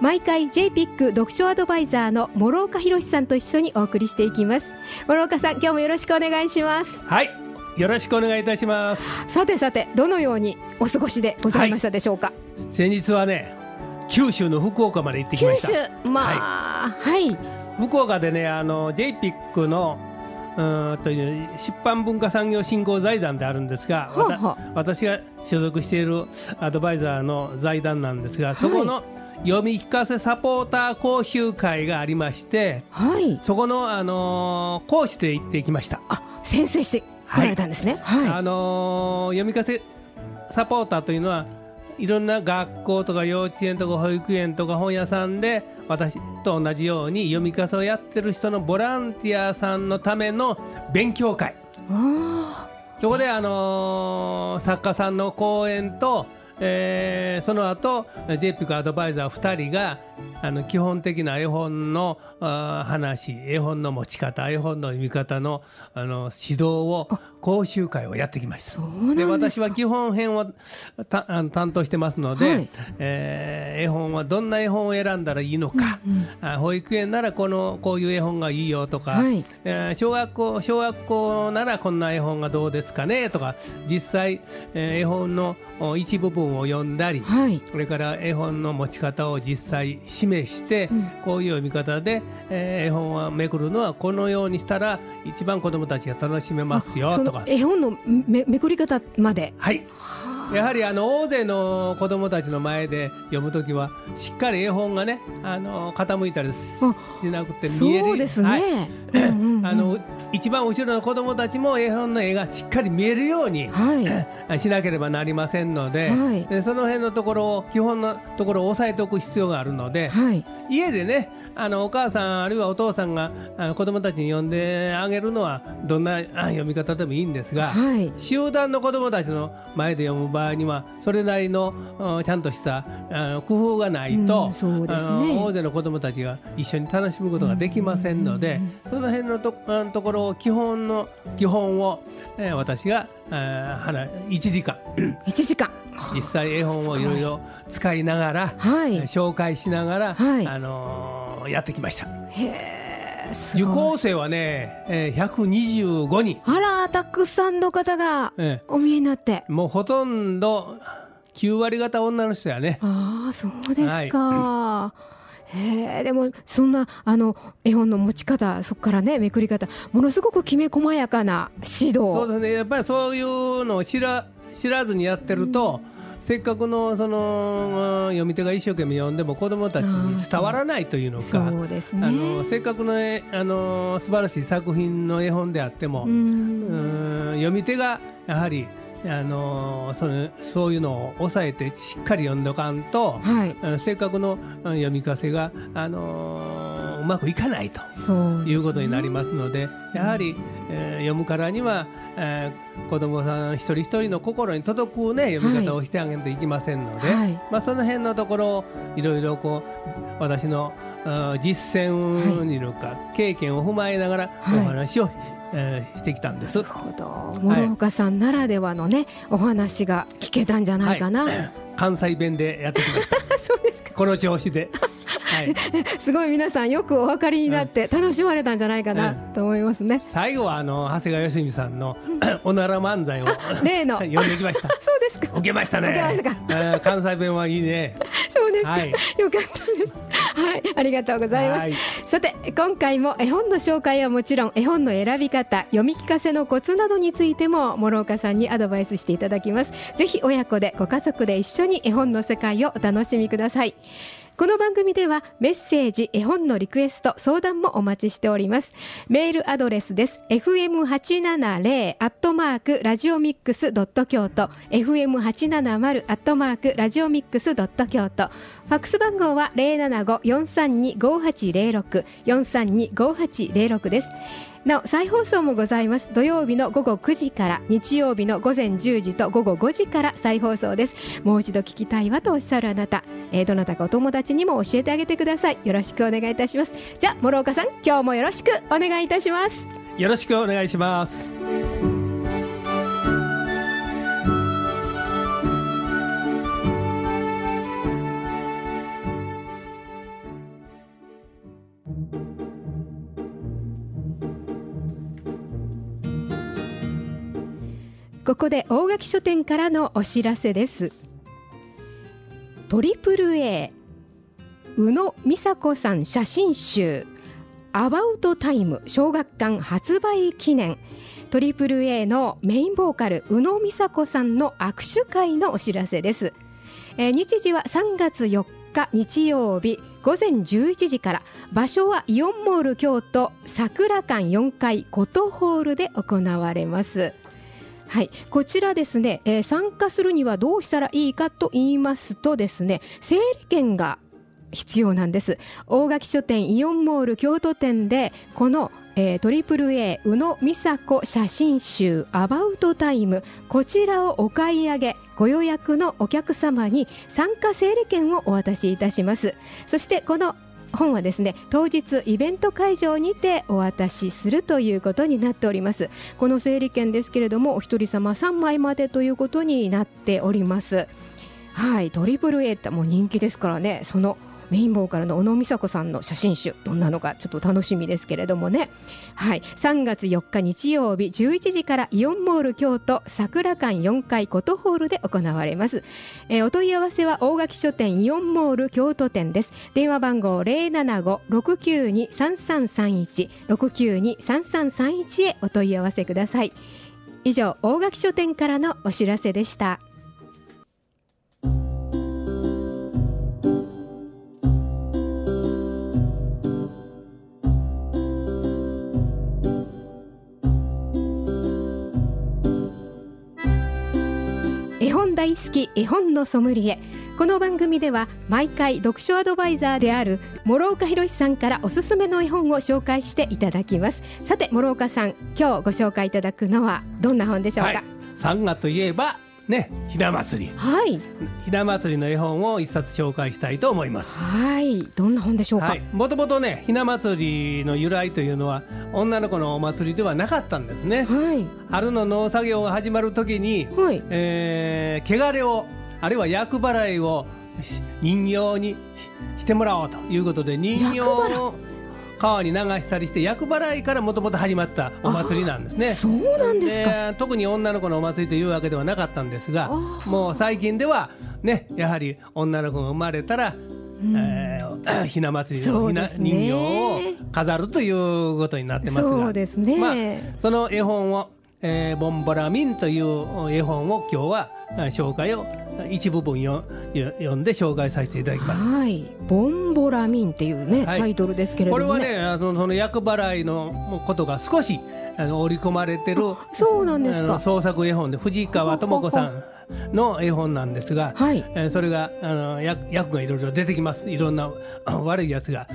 毎回 JPIC 読書アドバイザーの諸岡博さんと一緒にお送りしていきます。諸岡さん今日もよろしくお願いします。はい。よろしくお願いいたします。さてさてどのようにお過ごしでございましたでしょうか、先日はね九州の福岡まで行ってきま九した。州まあはい、福岡でねあの JPIC のうーんという出版文化産業振興財団であるんですが、はあは私が所属しているアドバイザーの財団なんですが、そこの読み聞かせサポーター講習会がありましてはい。そこの、あのー講師で行ってきました。あ先生して来られたんですね。はい、あのー読み聞かせサポーターというのはいろんな学校とか幼稚園とか保育園とか本屋さんで私と同じように読み聞かせをやってる人のボランティアさんのための勉強会。あそこで、あのー作家さんの講演と、えーその後 JPEC アドバイザー2人があの基本的な絵本の話絵本の持ち方絵本の読み方のあの指導を講習会をやってきました。で私は基本編をたあの担当してますので、はい。えー絵本はどんな絵本を選んだらいいのか、あ保育園ならこのこういう絵本がいいよとか、はい。えー小学校小学校ならこんな絵本がどうですかねとか実際、えー絵本のお一部分を読んだり、はい。それから絵本の持ち方を実際示して、うん。こういう読み方で、えー絵本はめくるのはこのようにしたら一番子どもたちが楽しめますよとか。絵本のめめくり方まで。はいやはりあの大勢の子どもたちの前で読むときはしっかり絵本がねあの傾いたりしあなくて見えるそうですはい。ね、うんうんうん。あの一番後ろの子どもたちも絵本の絵がしっかり見えるようにはい。しなければなりませんので、はい。でその辺のところを基本のところを押さえておく必要があるので、はい。家でねあのお母さんあるいはお父さんが子どもたちに読んであげるのはどんなあ読み方でもいいんですが、はい。集団の子どもたちの前で読む場合にはそれなりのうんちゃんとした工夫がないと、うんそうですね。大勢の子どもたちが一緒に楽しむことができませんので、その辺のとところを基本の基本を、えー私があー話1時間。一時間。実際絵本をいろい。ろ使いながら、はい。えー紹介しながら、はい。あのーやってきました。へえす受講生はね、えー125人。あらたくさんの方がえお見えになって。ーもうほとんど9割方女の人やね。ああそうですか、へえでもそんなあの絵本の持ち方そこからねめくり方ものすごくきめ細やかな指導。そうですね。やっぱりそういうのを知ら知らずにやってると、せっかくのその読み手が一生懸命読んでも子どもたちに伝わらないというのそか。あのせっかくの絵あの素晴らしい作品の絵本であっても、読み手がやはりあのそのそういうのを抑えてしっかり読んどかんと、はいせっかくのうん読み聞かせが、あのうまくいかないとそういうことになりますのでやはり、えー読むからには、えー子どもさん一人一人の心に届く、ね、読み方をしてあげないといけませんので、はい。まあ、その辺のところをいろいろこう私の実践にいるか、経験を踏まえながらおはい。話を、えーしてきたんです。なるほど。諸岡さんならではのねお話が聞けたんじゃないかな、関西弁でやってきました。そうですか。この調子で。はい、すごい皆さんよくお分かりになって楽しまれたんじゃないかなと思いますね、最後はあの長谷川芳美さんのおなら漫才を 例の。読んできました。そうですか。受けましたね。受けましたか。えー関西弁はいいね。そうですか、はい。よかったです。はい。ありがとうございます、はい。さて今回も絵本の紹介はもちろん絵本の選び方読み聞かせのコツなどについても諸岡さんにアドバイスしていただきます。ぜひ親子でご家族で一緒に絵本の世界をお楽しみくださいこの番組ではメッセージ絵本のリクエスト相談もお待ちしております。メールアドレスです。fm870 アットマークラジオミックスドット京都。fm870 アットマークラジオミックスドット京都。ファックス番号は075-432-5806 432-5806です。なお再放送もございます。土曜日の午後9時から日曜日の午前10時と午後5時から再放送です。もう一度聞きたいわとおっしゃるあなた、えー、どなたかお友達にも教えてあげてください。よろしくお願いいたします。じゃあ諸岡さん今日もよろしくお願いいたします。よろしくお願いします。ここで大垣書店からのお知らせです。トリプル A 宇野美佐子さん写真集アバウトタイム小学館発売記念。トリプル A のメインボーカル宇野美佐子さんの握手会のお知らせです、えー、日時は3月4日日曜日午前11時から。場所はイオンモール京都桜館4階コトホールで行われます。はい、こちらですね、えー、参加するにはどうしたらいいかと言いますとですね、整理券が必要なんです。大垣書店イオンモール京都店でこの、えー、トリプル A 宇野美佐子写真集アバウトタイムこちらをお買い上げご予約のお客様に参加整理券をお渡しいたします。そしてこの本はですね当日イベント会場にてお渡しするということになっております。この整理券ですけれどもお一人様3枚までということになっております。はいトリプル A ってもう人気ですからね。そのメインボーカルの小野美佐子さんの写真集どんなのかちょっと楽しみですけれどもね。はい。3月4日日曜日11時からイオンモール京都桜館4階コトホールで行われます、えー、お問い合わせは大垣書店イオンモール京都店です。電話番号075-692-3331 692-3331へお問い合わせください。以上大垣書店からのお知らせでした。本大好き絵本のソムリエ。この番組では毎回読書アドバイザーである諸岡博さんからおすすめの絵本を紹介していただきます。さて諸岡さん今日ご紹介いただくのはどんな本でしょうか、はい、3月といえばねひな祭り。はい。ひな祭りの絵本を一冊紹介したいと思います。はい。どんな本でしょうか？もともとねひな祭りの由来というのは女の子のお祭りではなかったんですね、はい、春の農作業が始まる時に、はい、えー、汚れをあるいは厄払いを人形にしてもらおうということで人形を川に流したりして厄払いからもともと始まったお祭りなんですね。そうなんですか。特に女の子のお祭りというわけではなかったんですがもう最近ではねやはり女の子が生まれたらうん、えー、ひな祭りのひ人形を飾るということになってますが。そうですね、まあ、その絵本を、えー「ボンボラミン」という絵本を今日は紹介を一部分よ読んで紹介させていただきます。はい、ボンボラミンっていうね、はい、タイトルですけれども、ね、これはねあのその厄払いのことが少しあの織り込まれてるそうなんですか。創作絵本で藤川智子さんの絵本なんですが、はい、えー、それがあの役役がいろいろ出てきます。いろんな悪いやつが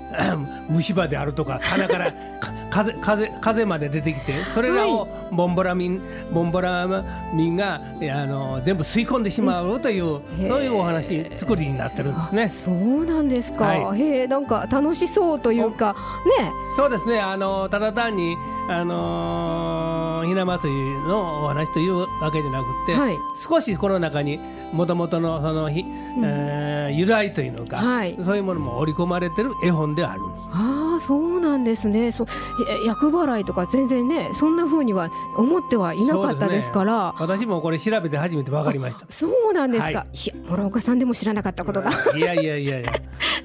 虫歯であるとか鼻から 風風風まで出てきてそれらをボンボラミン、ボンボラミンがあの全部吸い込んでしまうという、うん、そういうお話作りになってるんですね。そうなんですか、はい、へえなんか楽しそうというかね。そうですね。あのただ単にあのー、ひな祭りのお話というわけじゃなくて、はい、少しこの中にもともとのそのひ、うん、えー、由来というのか、はい、そういうものも織り込まれてる絵本であるんです。ああそうなんですね。そ厄払いとか全然ねそんなふうには思ってはいなかったですから、ね、私もこれ調べて初めて分かりました。そうなんですか、はい、いや諸岡さんでも知らなかったことだ。いやいやいやいや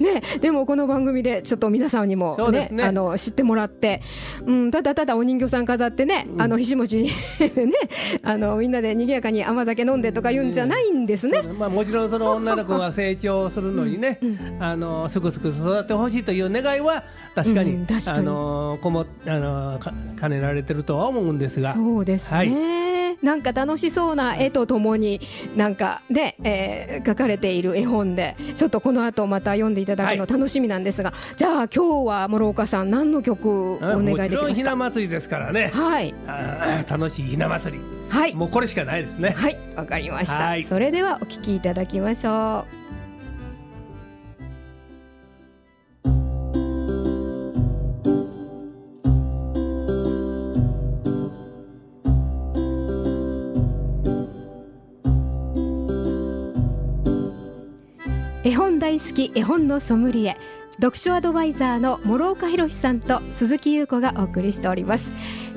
ねでもこの番組でちょっと皆さんにもね。ねあの知ってもらって、うん、ただただお人形さん飾ってね、あのひしもちに ねあのみんなで賑やかに甘酒飲んでとか言うんじゃないんですね。まあ、もちろんその女の子が成長するのにね、あのすくすく育ってほしいという願いは確かに,、うん確かに。あのこもあのか兼ねられてるとは思うんですが。そうですね、はいなんか楽しそうな絵とともになんかね、えー書かれている絵本でちょっとこの後また読んでいただくの楽しみなんですが、じゃあ今日は諸岡さん何の曲をお願いもちろんひなできますか祭りですからね、はい。楽しいひな祭り。はい。もうこれしかないですね。はい。わかりました、はい。それではお聞きいただきましょう絵本大好き絵本のソムリエ。読書アドバイザーの諸岡博さんと鈴木優子がお送りしております。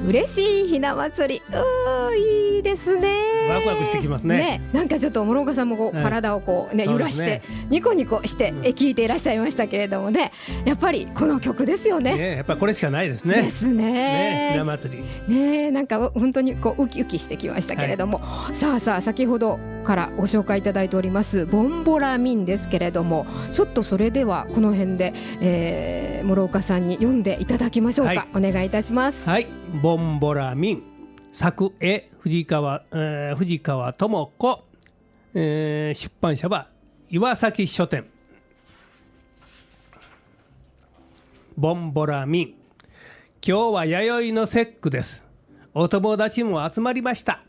嬉しいひな祭り。うーいいですね。ワクワクしてきますね。なんかちょっと諸岡さんもこう、はい。体をこうね揺らしてニコニコして、え聞いていらっしゃいましたけれどもね。やっぱりこの曲ですよね。ねやっぱりこれしかないですね。ですね。ねひな祭り。ねえなんか本当にこうウキウキしてきましたけれども、さあさあ先ほどからご紹介いただいておりますボンボラミンですけれども。ちょっとそれではこの辺で、えー、諸岡さんに読んでいただきましょうか、はい。お願いいたします。はい、ボンボラミン。作絵藤川、えー藤川智子、えー出版社は岩崎書店。ボンボラミン。今日は弥生の節句です。お友達も集まりました。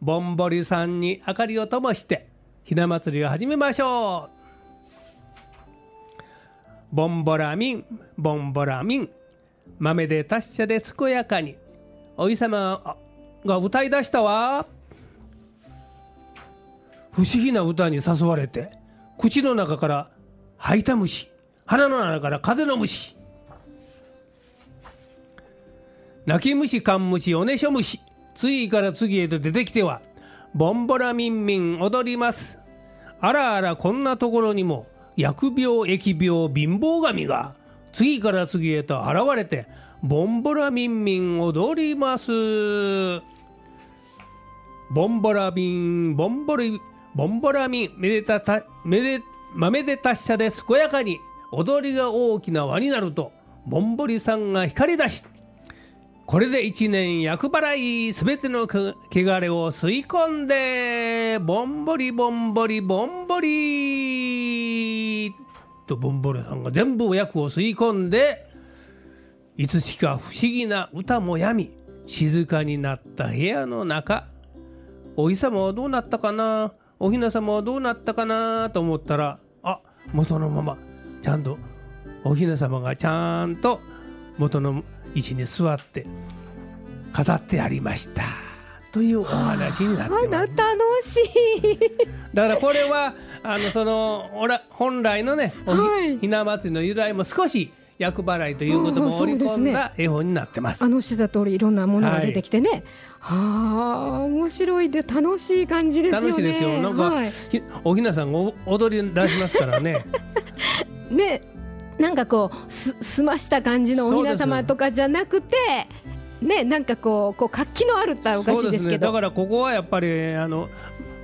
ぼんぼりさんに明かりを灯してひな祭りを始めましょうボンボラミンボンボラミン。豆で達者で健やかに。お日様が歌い出したわ。不思議な歌に誘われて口の中から吐いた虫。鼻の中から風の虫。泣き虫かん虫おねしょ虫。次から次へと出てきてはボンボラミンミン踊ります。あらあらこんなところにも疫病疫病貧乏神が次から次へと現れてボンボラミンミン踊ります。ボンボラミンボンボリボンボラミンめでたためで豆で達者で健やかに踊りが大きな輪になるとボンボリさんが光り出しこれで一年厄払いすべてのか汚れを吸い込んでボンボリボンボリボンボリとボンボリさんが全部お厄を吸い込んでいつしか不思議な歌もやみ静かになった部屋の中。お日様はどうなったかな？おひな様はどうなったかな？と思ったらあ元のままちゃんとおひな様がちゃんと元の位置に座って飾ってありました。というお話になってます。楽しい。だからこれはあのそのおら本来のねはい。ひな祭りの由来も少し厄払いということも織り込んだ絵本になってます。あのしてた通りいろんなものが出てきてね、はあ面白いで楽しい感じですよね。楽しいですよ。なんか、はい。ひおひなさんがお踊り出しますからね。ねなんかこうす澄ました感じのおひな様とかじゃなくてねなんかこうこう活気のあるっておかしいですけど。だからここはやっぱりあの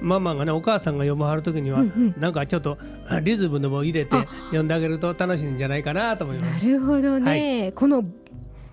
ママがねお母さんが読まはる時には、うんなんかちょっとあリズムでも入れてあ。読んであげると楽しいんじゃないかなと思います。なるほどね、この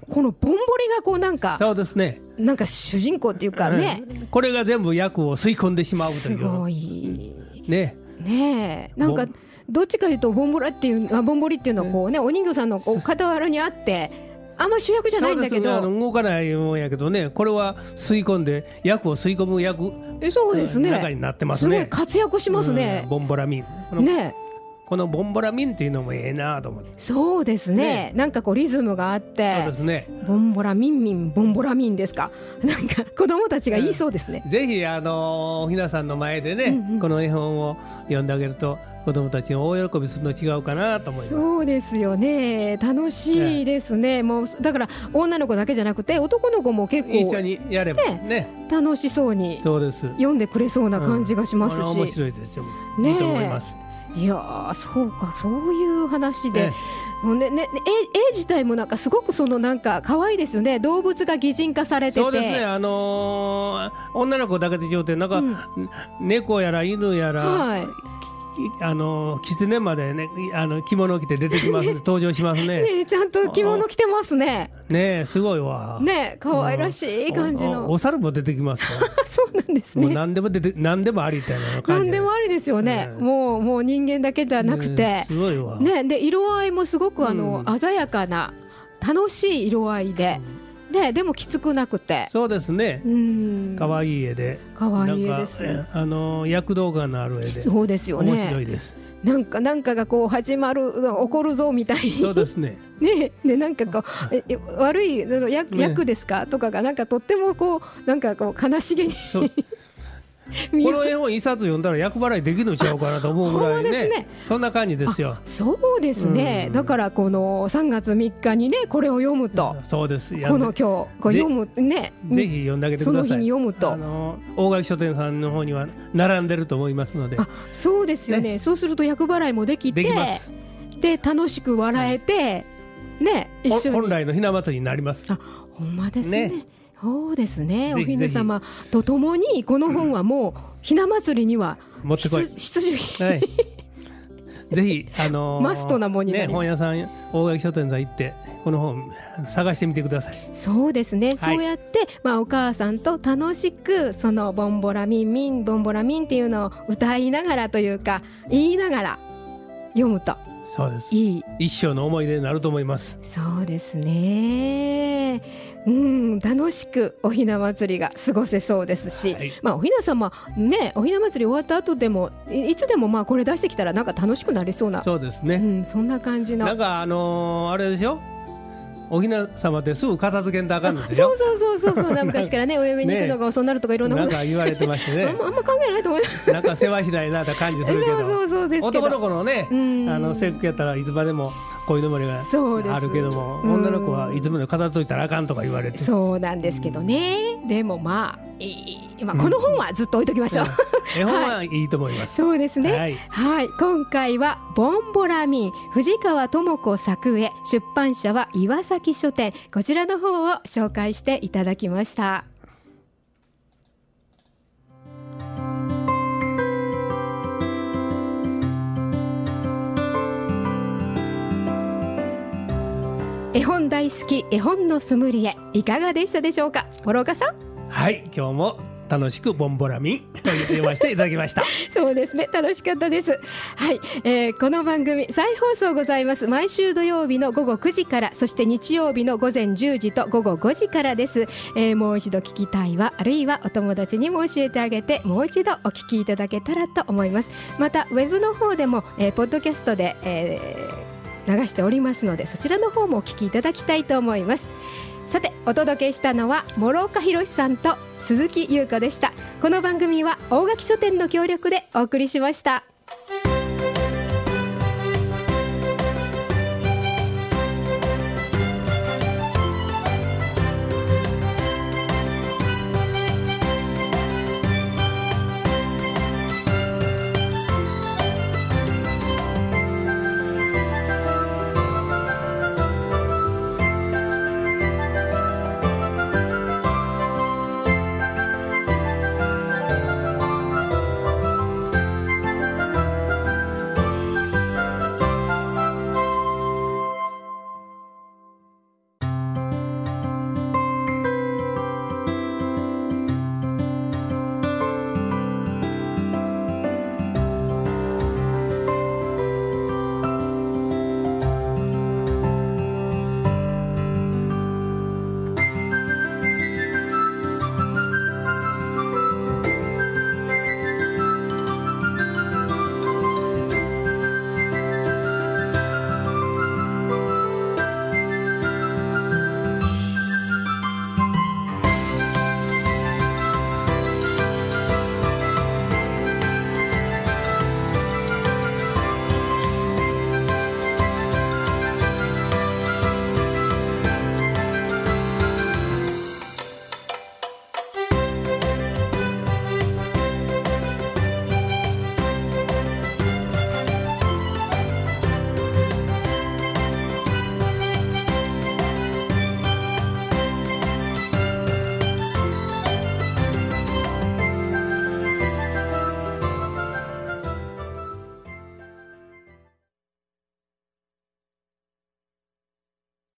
このボンボリがこうなんかそうですね。なんか主人公っていうかね、うん。これが全部役を吸い込んでしまうといすごうい。ね。ねえ。なんかどっちかいうとボンボラっていうあボンボリっていうのはこうねお人形さんのこう傍らにあってあんま主役じゃないんだけど。の動かないもんやけどね。これは吸い込んで役を吸い込む役えそうですね。中になってますすごいね。活躍しますうねん、ボンボラミン。このね。えこのボンボラミンっていうのもええなと思って。そうですね。ね。なんかこうリズムがあっそうてですね。ボンボラミンミンボンボラミンですか？なんか子供たちが言いそうですね、ぜひあのおひなさんの前でね、うんうん。この絵本を読んであげると子供たちが大喜びするの違うかなと思います。そうですよね。楽しいですね、もうだから女の子だけじゃなくて男の子も結構一緒にやればね。楽しそうにそうです。読んでくれそうな感じがしますし、うん面白いですよ。ねえ。いいと思います。いやーそうか。そういう話で、えもうねねね絵絵自体もなんかすごくそのなんか可愛いですよね。動物が擬人化されてて。そうですね、あのー女の子だけで上てなんか、うん。猫やら犬やら、はい。きあのー狐までねあの着物を着て出てきますね。登場しますね。ねちゃんと着物着てますね。ねえすごいわ。ね可愛らしい感じおおのお猿も出てきますよ。そうなんですね。何でも出て何でもありみたいな感じ何でもありですよね、うんもうもう人間だけじゃなくて。ね、すごいわ。ね、で色合いもすごくあの、うん。鮮やかな楽しい色合いで、ででもきつくなくてそうですねう。ん可愛い絵で。可愛い絵ですあのー躍動感のある絵で。そうですよ面白ねいです。なんかなんかがこう始まる起こるぞみたいそうにですね。ねでなんかこうええ悪いその役ね役ですか？とかがなんかとってもこうなんかこう悲しげに この絵本一冊読んだら厄払いできるんちゃうかなと思うぐらいね。ね。そんな感じですよ。そうですね、うん。だからこの3月3日にねこれを読むと、そうです。この今日こうぜ読むね。ぜひ読んであげてその日ください。に読むと。あの大垣書店さんの方には並んでると思いますので。あそうですよね。そうすると厄払いもできてで楽しく笑えて、ね一緒に。ほ本来のひな祭りになります。あほんまですね。ねそうですね。おぜひ。ひな様。とともにこの本はもうひな祭りには必持ってこい。必需品はい。ぜひあのー マストなもんにね本屋さん大垣書店さん行ってこの本探してみてください。そうですね、はい。そうやって、まあ、お母さんと楽しくそのボンボラミンミンボンボラミンっていうのを歌いながらというか言いながら読むとそうです。いい一生の思い出になると思います。そうですね。うん、楽しくおひな祭りが過ごせそうですし、はいまあおひな様ね、おひな祭り終わった後でもいいつでもまあこれ出してきたらなんか楽しくなりそうな、そうですね。うん、そんな感じの。なんかあのーあれでしょおひな様ってす。ぐ片付けんとあかんのですよ。そう。そうそうそうそう、な昔からね、お嫁に行くのが遅くなるとかいろんなこと、なんか言われてましてあねあんま考えないと思います。なんか世話しないなって感じすそうるけど。そうそうですけど。男の子のねうん。あの制服やったらいつまでもこいのぼりがそうです。あるけどもうん女の子はいつまでも飾っといたらあかんとか言われて。そうなんですけどね。でもまあ、いいまあこの本はずっと置いときましょう。絵本はいいと思います。そうですね。はいはい、今回はボンボラミン藤川智子作絵出版社は岩崎書店こちらの方を紹介していただきました絵本大好き絵本のソムリエいかがでしたでしょうか？諸岡さん。はい今日も楽しくボンボラミン読ませていただきました。そうですね楽しかったです。はい、えーこの番組再放送ございます。毎週土曜日の午後9時からそして日曜日の午前10時と午後5時からです、えーもう一度聞きたいわあるいはお友達にも教えてあげてもう一度お聞きいただけたらと思います。またウェブの方でも、えーポッドキャストで、えー流しておりますのでそちらの方もお聞きいただきたいと思います。さてお届けしたのは諸岡博さんと鈴木優子でした。この番組は大垣書店の協力でお送りしました。